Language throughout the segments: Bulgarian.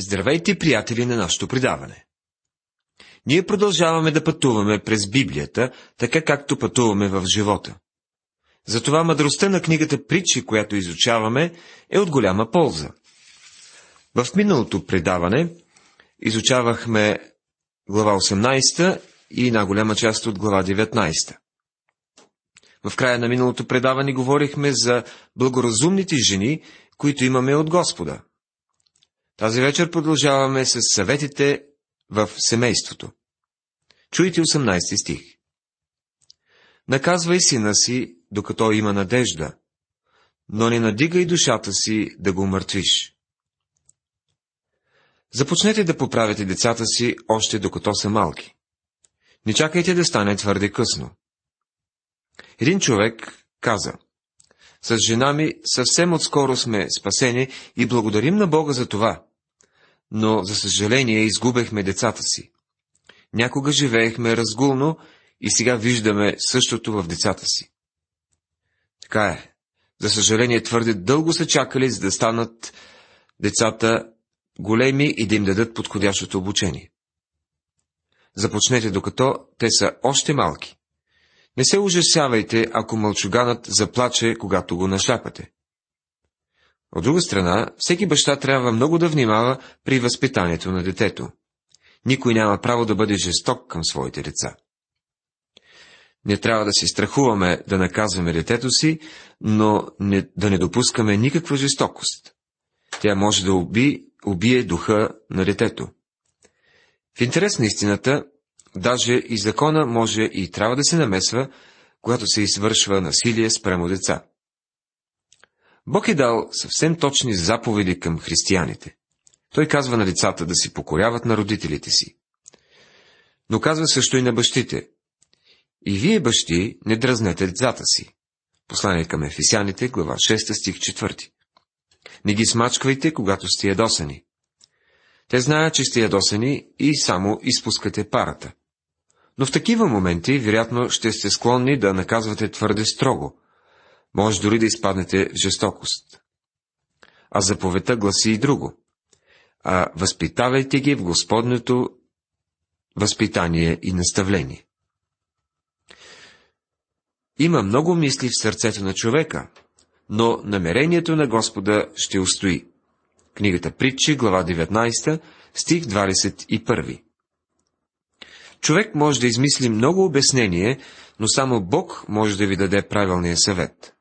Здравейте, приятели на нашето предаване! Ние продължаваме да пътуваме през Библията, така както пътуваме в живота. Затова мъдростта на книгата Притчи, която изучаваме, е от голяма полза. В миналото предаване изучавахме глава 18 и една голяма част от глава 19. В края на миналото предаване говорихме за благоразумните жени, които имаме от Господа – тази вечер продължаваме с съветите в семейството. Чуйте 18 стих. Наказвай сина си, докато има надежда, но не надигай душата си да го мъртвиш. Започнете да поправите децата си още докато са малки. Не чакайте да стане твърде късно. Един човек каза, с жена ми съвсем отскоро сме спасени и благодарим на Бога за това. Но, за съжаление, изгубехме децата си. Някога живеехме разгулно и сега виждаме същото в децата си. Така е. За съжаление, твърде дълго са чакали, за да станат децата големи и да им дадат подходящото обучение. Започнете докато те са още малки. Не се ужасявайте, ако мълчуганът заплаче, когато го нашляпате. От друга страна, всеки баща трябва много да внимава при възпитанието на детето. Никой няма право да бъде жесток към своите деца. Не трябва да се страхуваме да наказваме детето си, но не, да не допускаме никаква жестокост. Тя може да уби, убие духа на детето. В интерес на истината, Даже и закона може и трябва да се намесва, когато се извършва насилие спрямо деца. Бог е дал съвсем точни заповеди към християните. Той казва на децата да си покоряват на родителите си. Но казва също и на бащите. И вие, бащи, не дръзнете децата си. Послание към Ефисяните, глава 6, стих 4. Не ги смачквайте, когато сте ядосани. Те знаят, че сте ядосани и само изпускате парата. Но в такива моменти, вероятно, ще сте склонни да наказвате твърде строго. Може дори да изпаднете в жестокост. А заповедта гласи и друго. А възпитавайте ги в Господното възпитание и наставление. Има много мисли в сърцето на човека, но намерението на Господа ще устои. Книгата Притчи, глава 19, стих 21. Човек може да измисли много обяснение, но само Бог може да ви даде правилния съвет.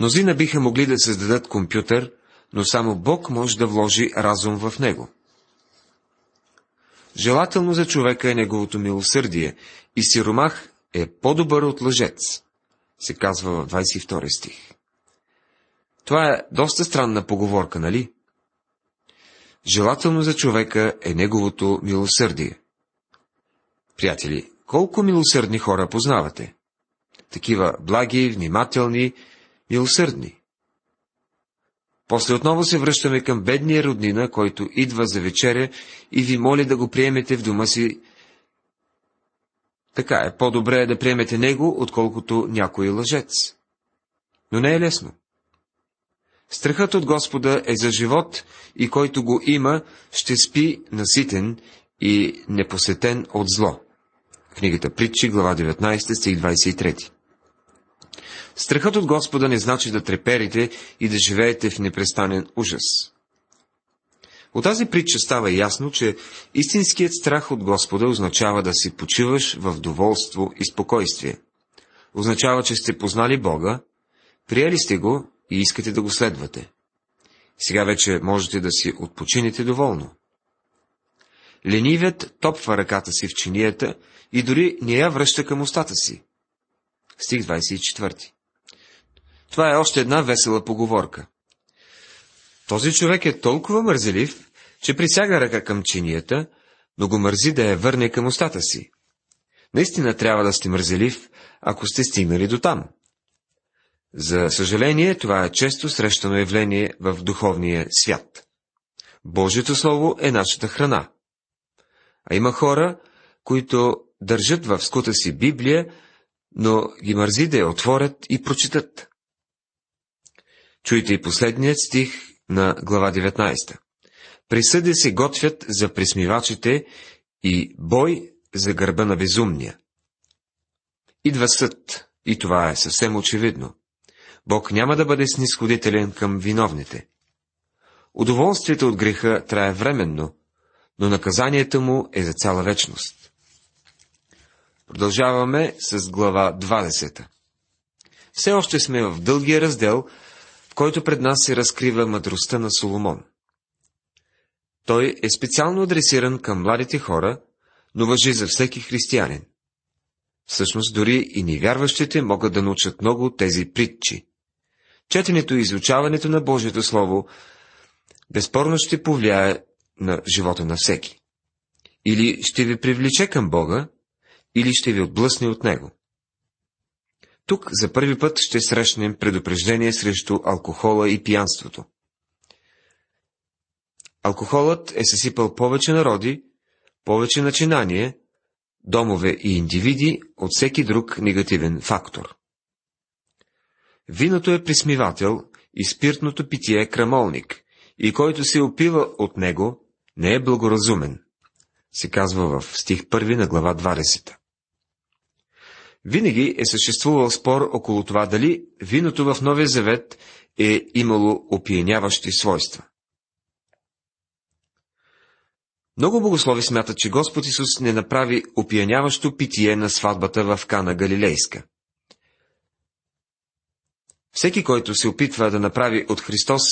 Мнозина биха могли да създадат компютър, но само Бог може да вложи разум в него. Желателно за човека е неговото милосърдие и сиромах е по-добър от лъжец, се казва в 22 стих. Това е доста странна поговорка, нали? Желателно за човека е неговото милосърдие. Приятели, колко милосърдни хора познавате? Такива благи, внимателни, милосърдни. После отново се връщаме към бедния роднина, който идва за вечеря и ви моли да го приемете в дома си. Така е, по-добре е да приемете него, отколкото някой лъжец. Но не е лесно. Страхът от Господа е за живот и който го има, ще спи наситен и непосетен от зло. Книгата Притчи, глава 19, стих 23. Страхът от Господа не значи да треперите и да живеете в непрестанен ужас. От тази притча става ясно, че истинският страх от Господа означава да си почиваш в доволство и спокойствие. Означава, че сте познали Бога, приели сте го и искате да го следвате. Сега вече можете да си отпочинете доволно. Ленивият топва ръката си в чинията и дори не я връща към устата си. Стих 24. Това е още една весела поговорка. Този човек е толкова мързелив, че присяга ръка към чинията, но го мързи да я върне към устата си. Наистина трябва да сте мързелив, ако сте стигнали до там. За съжаление, това е често срещано явление в духовния свят. Божието Слово е нашата храна. А има хора, които държат в скута си Библия, но ги мързи да я отворят и прочитат. Чуйте и последният стих на глава 19. Присъди се готвят за присмивачите и бой за гърба на безумния. Идва съд, и това е съвсем очевидно. Бог няма да бъде снисходителен към виновните. Удоволствието от греха трае временно, но наказанието му е за цяла вечност. Продължаваме с глава 20. Все още сме в дългия раздел, в който пред нас се разкрива мъдростта на Соломон. Той е специално адресиран към младите хора, но въжи за всеки християнин. Всъщност дори и невярващите могат да научат много от тези притчи. Четенето и изучаването на Божието Слово безспорно ще повлияе на живота на всеки. Или ще ви привлече към Бога, или ще ви отблъсне от Него. Тук за първи път ще срещнем предупреждение срещу алкохола и пиянството. Алкохолът е съсипал повече народи, повече начинание, домове и индивиди от всеки друг негативен фактор. Виното е присмивател и спиртното питие е крамолник, и който се опива от него, не е благоразумен, се казва в стих 1 на глава 20. Винаги е съществувал спор около това дали виното в Новия Завет е имало опияняващи свойства. Много богослови смятат, че Господ Исус не направи опияняващо питие на сватбата в Кана Галилейска. Всеки, който се опитва да направи от Христос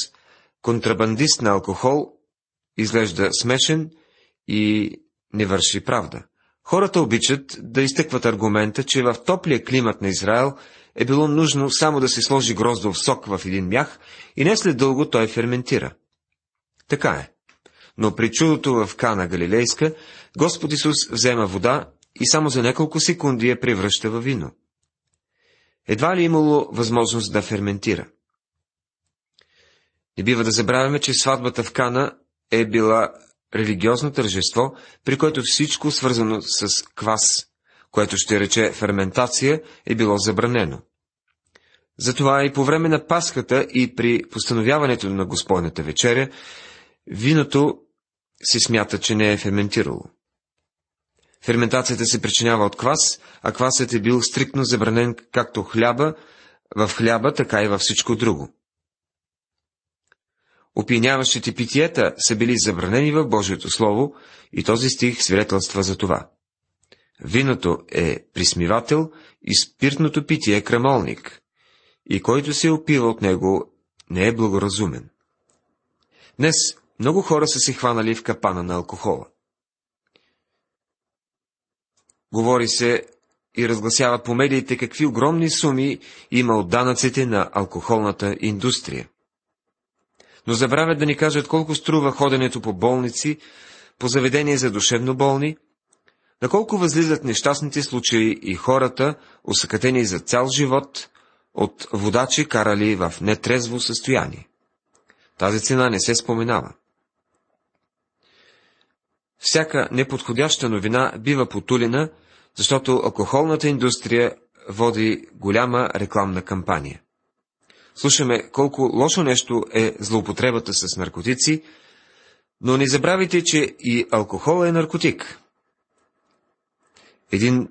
контрабандист на алкохол, изглежда смешен и не върши правда. Хората обичат да изтъкват аргумента, че в топлия климат на Израел е било нужно само да се сложи гроздов сок в един мях и не след дълго той ферментира. Така е. Но при чудото в Кана Галилейска, Господ Исус взема вода и само за няколко секунди я превръща във вино. Едва ли е имало възможност да ферментира. Не бива да забравяме, че сватбата в Кана е била религиозно тържество, при което всичко свързано с квас, което ще рече ферментация, е било забранено. Затова и по време на Пасхата и при постановяването на Господната вечеря, виното се смята, че не е ферментирало. Ферментацията се причинява от квас, а квасът е бил стриктно забранен както хляба, в хляба, така и във всичко друго. Опияняващите питиета са били забранени в Божието Слово и този стих свидетелства за това. Виното е присмивател и спиртното питие е крамолник, и който се опива от него не е благоразумен. Днес много хора са се хванали в капана на алкохола. Говори се и разгласява по медиите какви огромни суми има от данъците на алкохолната индустрия но забравят да ни кажат колко струва ходенето по болници, по заведение за душевно болни, на колко възлизат нещастните случаи и хората, усъкатени за цял живот, от водачи карали в нетрезво състояние. Тази цена не се споменава. Всяка неподходяща новина бива потулена, защото алкохолната индустрия води голяма рекламна кампания слушаме колко лошо нещо е злоупотребата с наркотици, но не забравяйте, че и алкохол е наркотик. Един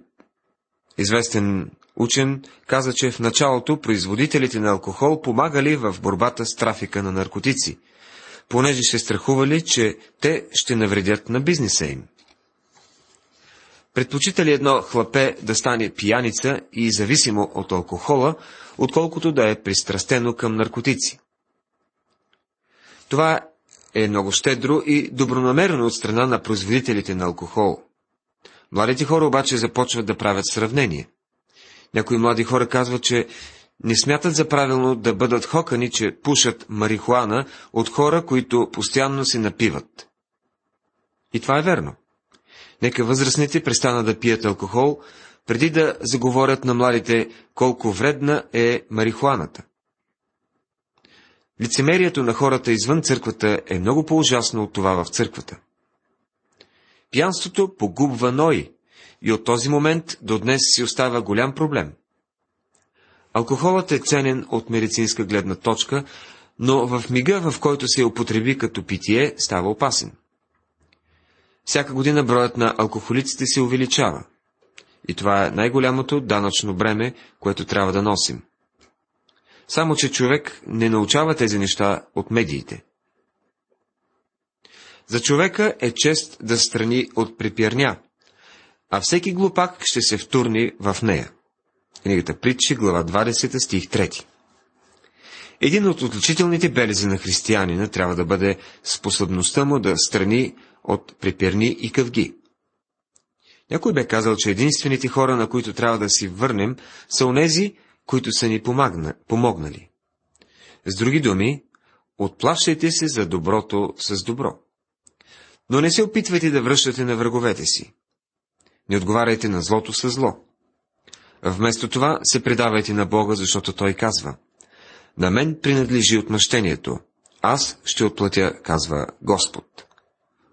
известен учен каза, че в началото производителите на алкохол помагали в борбата с трафика на наркотици, понеже се страхували, че те ще навредят на бизнеса им. Предпочита ли едно хлапе да стане пияница и зависимо от алкохола, отколкото да е пристрастено към наркотици? Това е много щедро и добронамерено от страна на производителите на алкохол. Младите хора обаче започват да правят сравнение. Някои млади хора казват, че не смятат за правилно да бъдат хокани, че пушат марихуана от хора, които постоянно се напиват. И това е верно. Нека възрастните престанат да пият алкохол, преди да заговорят на младите колко вредна е марихуаната. Лицемерието на хората извън църквата е много по-ужасно от това в църквата. Пянството погубва Ной и от този момент до днес си остава голям проблем. Алкохолът е ценен от медицинска гледна точка, но в мига, в който се употреби като питие, става опасен. Всяка година броят на алкохолиците се увеличава. И това е най-голямото данъчно бреме, което трябва да носим. Само, че човек не научава тези неща от медиите. За човека е чест да страни от припирня, а всеки глупак ще се втурни в нея. Книгата Притчи, глава 20, стих 3. Един от отличителните белези на християнина трябва да бъде способността му да страни от припирни и къвги. Някой бе казал, че единствените хора, на които трябва да си върнем, са онези, които са ни помагна, помогнали. С други думи, отплащайте се за доброто с добро. Но не се опитвайте да връщате на враговете си. Не отговаряйте на злото с зло. Вместо това се предавайте на Бога, защото Той казва. На мен принадлежи отмъщението. Аз ще отплатя, казва Господ.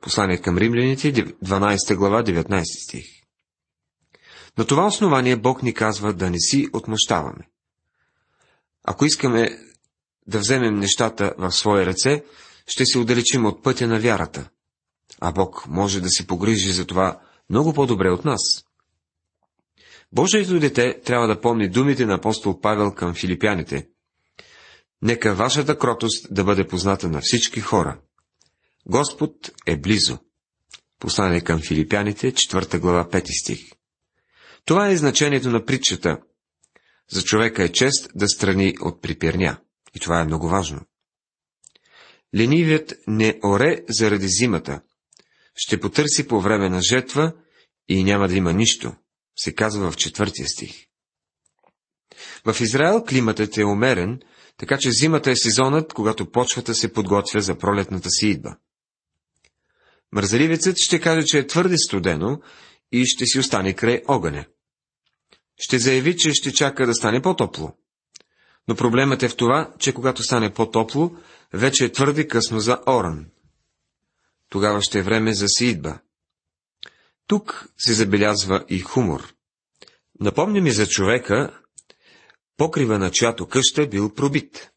Послание към римляните, 12 глава, 19 стих. На това основание Бог ни казва да не си отмъщаваме. Ако искаме да вземем нещата в свои ръце, ще се отдалечим от пътя на вярата. А Бог може да се погрижи за това много по-добре от нас. Божието дете трябва да помни думите на апостол Павел към филипяните. Нека вашата кротост да бъде позната на всички хора. Господ е близо. Послание към филипяните, 4 глава, 5 стих. Това е значението на притчата. За човека е чест да страни от припирня. И това е много важно. Ленивият не оре заради зимата. Ще потърси по време на жетва и няма да има нищо, се казва в четвъртия стих. В Израел климатът е умерен, така че зимата е сезонът, когато почвата се подготвя за пролетната си идба. Мързаливецът ще каже, че е твърде студено и ще си остане край огъня. Ще заяви, че ще чака да стане по-топло. Но проблемът е в това, че когато стане по-топло, вече е твърде късно за Оран. Тогава ще е време за сидба. Тук се забелязва и хумор. Напомня ми за човека, покрива на чиято къща бил пробит.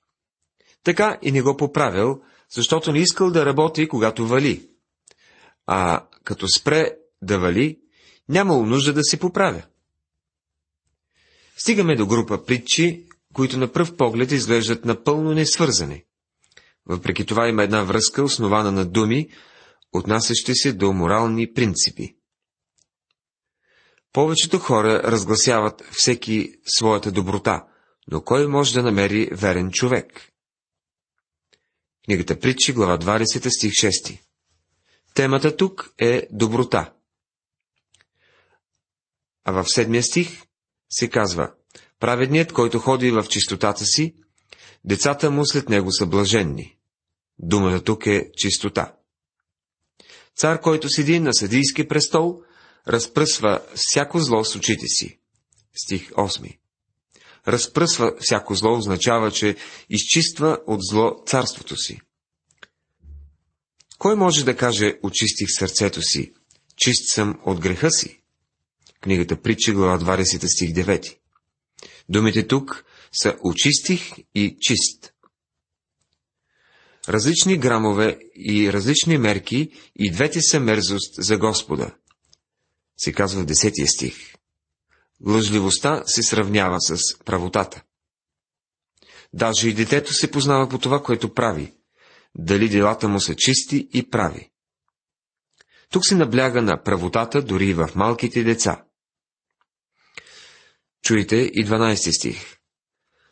Така и не го поправил, защото не искал да работи, когато вали. А като спре да вали, нямало нужда да се поправя. Стигаме до група притчи, които на пръв поглед изглеждат напълно несвързани. Въпреки това има една връзка, основана на думи, отнасящи се до морални принципи. Повечето хора разгласяват всеки своята доброта, но кой може да намери верен човек? Книгата Притчи, глава 20, стих 6. Темата тук е доброта. А в седмия стих се казва Праведният, който ходи в чистотата си, децата му след него са блаженни. Думата тук е чистота. Цар, който седи на съдийски престол, разпръсва всяко зло с очите си. Стих 8. Разпръсва всяко зло означава, че изчиства от зло царството си. Кой може да каже, очистих сърцето си, чист съм от греха си? Книгата Притчи, глава 20 стих 9. Думите тук са очистих и чист. Различни грамове и различни мерки и двете са мерзост за Господа. Се казва в 10 стих. Лъжливостта се сравнява с правотата. Даже и детето се познава по това, което прави, дали делата му са чисти и прави. Тук се набляга на правотата дори и в малките деца. Чуйте и 12 стих.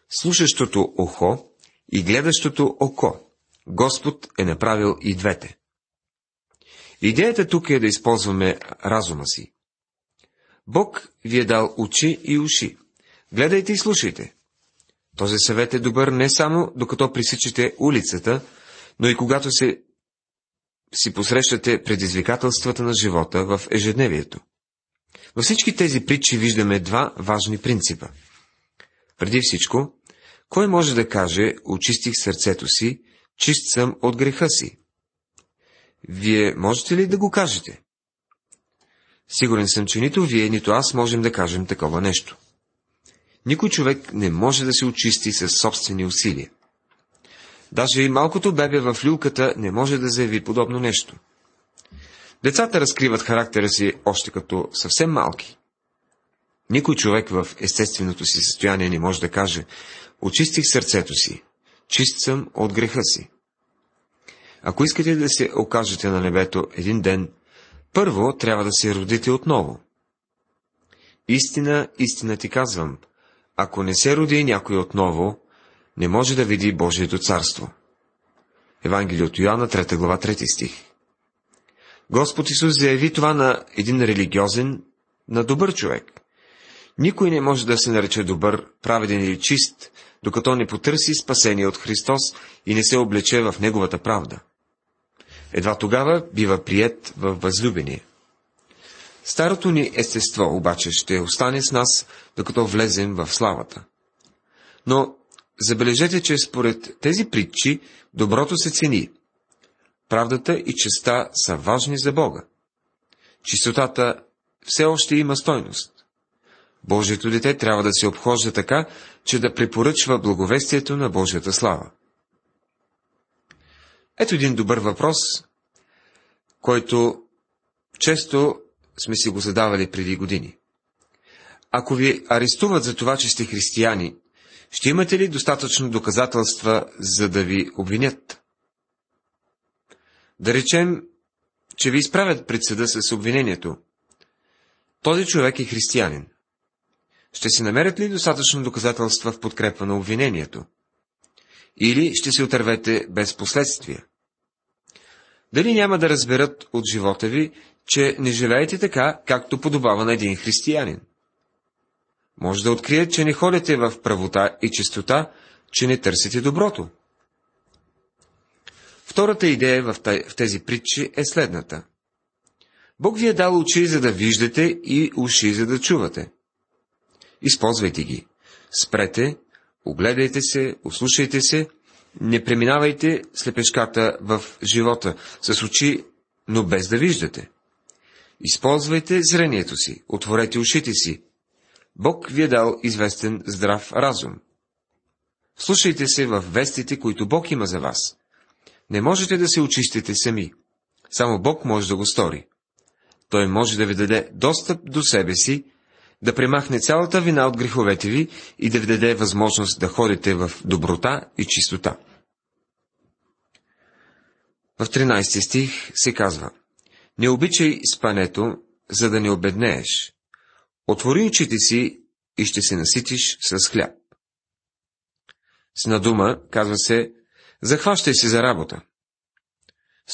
Слушащото ухо и гледащото око. Господ е направил и двете. Идеята тук е да използваме разума си. Бог ви е дал очи и уши. Гледайте и слушайте. Този съвет е добър не само докато пресичате улицата, но и когато се си посрещате предизвикателствата на живота в ежедневието. Във всички тези притчи виждаме два важни принципа. Преди всичко, кой може да каже, очистих сърцето си, чист съм от греха си? Вие можете ли да го кажете? Сигурен съм, че нито вие, нито аз можем да кажем такова нещо. Никой човек не може да се очисти със собствени усилия. Даже и малкото бебе в люлката не може да заяви подобно нещо. Децата разкриват характера си още като съвсем малки. Никой човек в естественото си състояние не може да каже «Очистих сърцето си, чист съм от греха си». Ако искате да се окажете на небето един ден, първо трябва да се родите отново. Истина, истина ти казвам, ако не се роди някой отново, не може да види Божието царство. Евангелие от Йоанна, 3 глава, 3 стих. Господ Исус заяви това на един религиозен, на добър човек. Никой не може да се нарече добър, праведен или чист, докато не потърси спасение от Христос и не се облече в Неговата правда. Едва тогава бива прият в възлюбение. Старото ни естество обаче ще остане с нас, докато влезем в славата. Но забележете, че според тези притчи доброто се цени. Правдата и честа са важни за Бога. Чистотата все още има стойност. Божието дете трябва да се обхожда така, че да препоръчва благовестието на Божията слава. Ето един добър въпрос, който често сме си го задавали преди години. Ако ви арестуват за това, че сте християни, ще имате ли достатъчно доказателства, за да ви обвинят? Да речем, че ви изправят пред съда с обвинението. Този човек е християнин. Ще се намерят ли достатъчно доказателства в подкрепа на обвинението? Или ще се отървете без последствия? Дали няма да разберат от живота ви, че не живеете така, както подобава на един християнин? Може да открият, че не ходите в правота и чистота, че не търсите доброто. Втората идея в тези притчи е следната. Бог ви е дал очи, за да виждате и уши, за да чувате. Използвайте ги. Спрете, огледайте се, ослушайте се, не преминавайте слепешката в живота с очи, но без да виждате. Използвайте зрението си, отворете ушите си. Бог ви е дал известен здрав разум. Слушайте се в вестите, които Бог има за вас. Не можете да се очистите сами. Само Бог може да го стори. Той може да ви даде достъп до себе си, да премахне цялата вина от греховете ви и да ви даде възможност да ходите в доброта и чистота. В 13 стих се казва Не обичай спането, за да не обеднееш. Отвори очите си и ще се наситиш с хляб. С на дума казва се Захващай се за работа.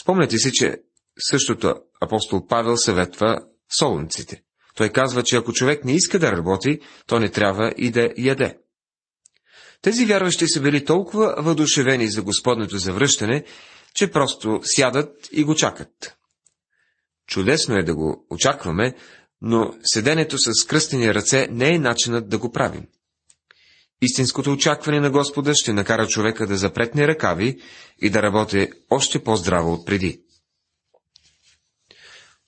Спомняте си, че същото апостол Павел съветва солунците. Той казва, че ако човек не иска да работи, то не трябва и да яде. Тези вярващи са били толкова въодушевени за Господното завръщане, че просто сядат и го чакат. Чудесно е да го очакваме, но седенето с кръстени ръце не е начинът да го правим. Истинското очакване на Господа ще накара човека да запретне ръкави и да работи още по-здраво от преди.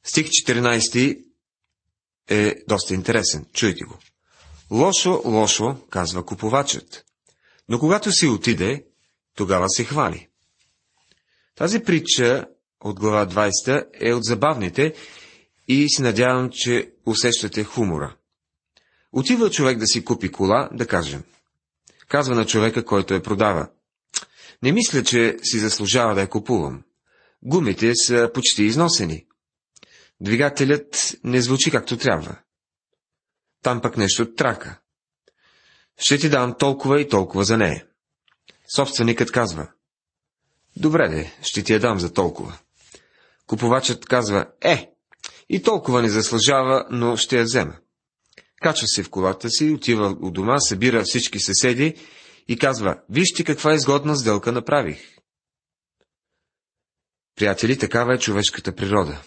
Стих 14 е доста интересен. Чуйте го. Лошо, лошо, казва купувачът. Но когато си отиде, тогава се хвали. Тази притча от глава 20 е от забавните и се надявам, че усещате хумора. Отива човек да си купи кола, да кажем. Казва на човека, който я продава. Не мисля, че си заслужава да я купувам. Гумите са почти износени. Двигателят не звучи както трябва. Там пък нещо трака. Ще ти дам толкова и толкова за нея. Собственикът казва. Добре де, ще ти я дам за толкова. Купувачът казва, е, и толкова не заслужава, но ще я взема. Качва се в колата си, отива у дома, събира всички съседи и казва, вижте каква изгодна сделка направих. Приятели, такава е човешката природа.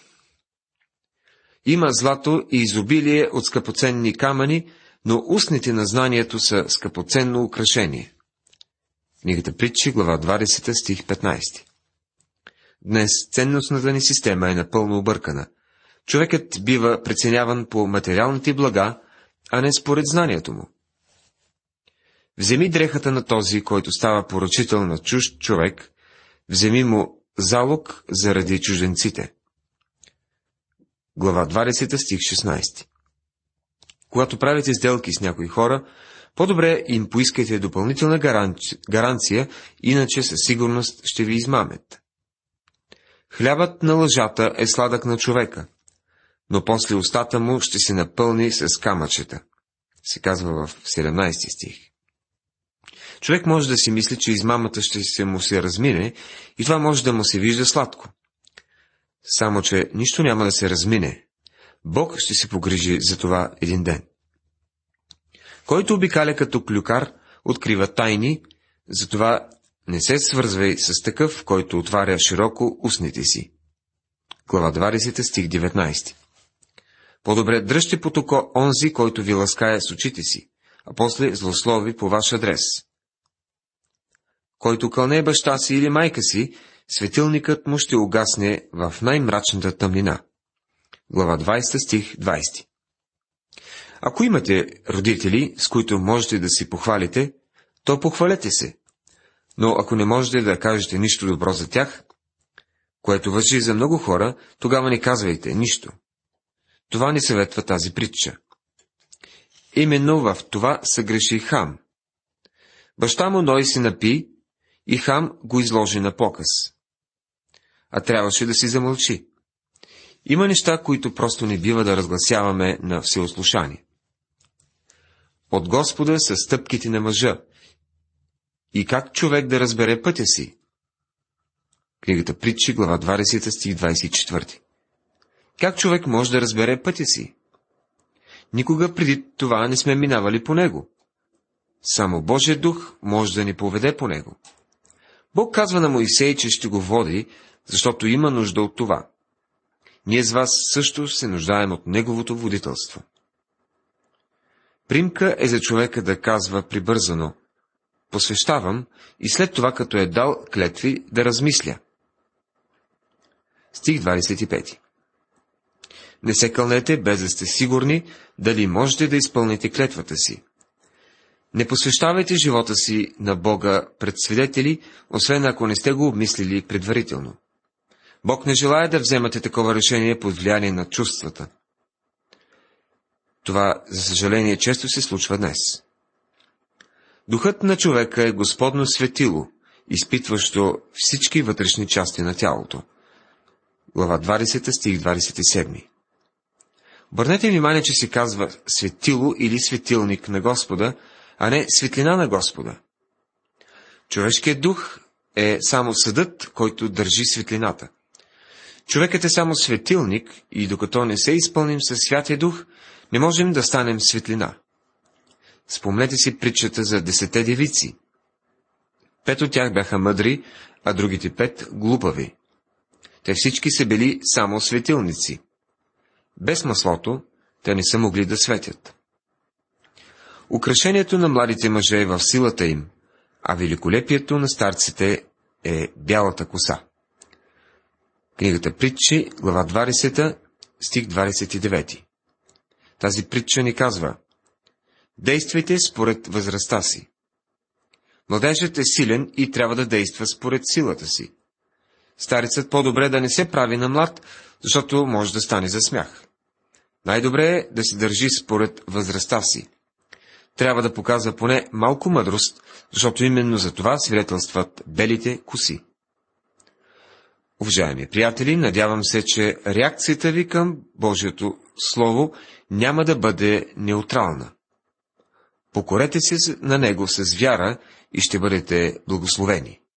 Има злато и изобилие от скъпоценни камъни, но устните на знанието са скъпоценно украшение. Книгата Притчи, глава 20, стих 15. Днес ценностната ни система е напълно объркана. Човекът бива преценяван по материалните блага, а не според знанието му. Вземи дрехата на този, който става поръчител на чужд човек, вземи му залог заради чужденците. Глава 20, стих 16 Когато правите сделки с някои хора, по-добре им поискайте допълнителна гаранция, иначе със сигурност ще ви измамят. Хлябът на лъжата е сладък на човека, но после устата му ще се напълни с камъчета, се казва в 17 стих. Човек може да си мисли, че измамата ще се му се размине и това може да му се вижда сладко. Само, че нищо няма да се размине. Бог ще се погрижи за това един ден. Който обикаля като клюкар, открива тайни, затова не се свързвай с такъв, който отваря широко устните си. Глава 20, стих 19 По-добре дръжте под око онзи, който ви ласкае с очите си, а после злослови по ваш адрес. Който кълне баща си или майка си, светилникът му ще угасне в най-мрачната тъмнина. Глава 20, стих 20 Ако имате родители, с които можете да си похвалите, то похвалете се. Но ако не можете да кажете нищо добро за тях, което въжи за много хора, тогава не казвайте нищо. Това ни съветва тази притча. Именно в това съгреши Хам. Баща му Ной се напи и Хам го изложи на показ. А трябваше да си замълчи. Има неща, които просто не бива да разгласяваме на всеослушание. От Господа са стъпките на мъжа. И как човек да разбере пътя си? Книгата Притчи, глава 20, стих 24. Как човек може да разбере пътя си? Никога преди това не сме минавали по него. Само Божия дух може да ни поведе по него. Бог казва на Моисей, че ще го води, защото има нужда от това. Ние с вас също се нуждаем от неговото водителство. Примка е за човека да казва прибързано «посвещавам» и след това, като е дал клетви, да размисля. Стих 25 Не се кълнете, без да сте сигурни, дали можете да изпълните клетвата си. Не посвещавайте живота си на Бога пред свидетели, освен ако не сте го обмислили предварително. Бог не желая да вземате такова решение под влияние на чувствата. Това, за съжаление, често се случва днес. Духът на човека е Господно светило, изпитващо всички вътрешни части на тялото. Глава 20, стих 27. Обърнете внимание, че се казва светило или светилник на Господа, а не светлина на Господа. Човешкият дух е само съдът, който държи светлината. Човекът е само светилник и докато не се изпълним със Святия Дух, не можем да станем светлина. Спомнете си притчата за десете девици. Пет от тях бяха мъдри, а другите пет — глупави. Те всички са били само светилници. Без маслото те не са могли да светят. Украшението на младите мъже е в силата им, а великолепието на старците е бялата коса. Книгата Притчи, глава 20, стих 29. Тази притча ни казва Действайте според възрастта си. Младежът е силен и трябва да действа според силата си. Старецът по-добре да не се прави на млад, защото може да стане за смях. Най-добре е да се държи според възрастта си трябва да показва поне малко мъдрост, защото именно за това свидетелстват белите коси. Уважаеми приятели, надявам се, че реакцията ви към Божието Слово няма да бъде неутрална. Покорете се на Него с вяра и ще бъдете благословени.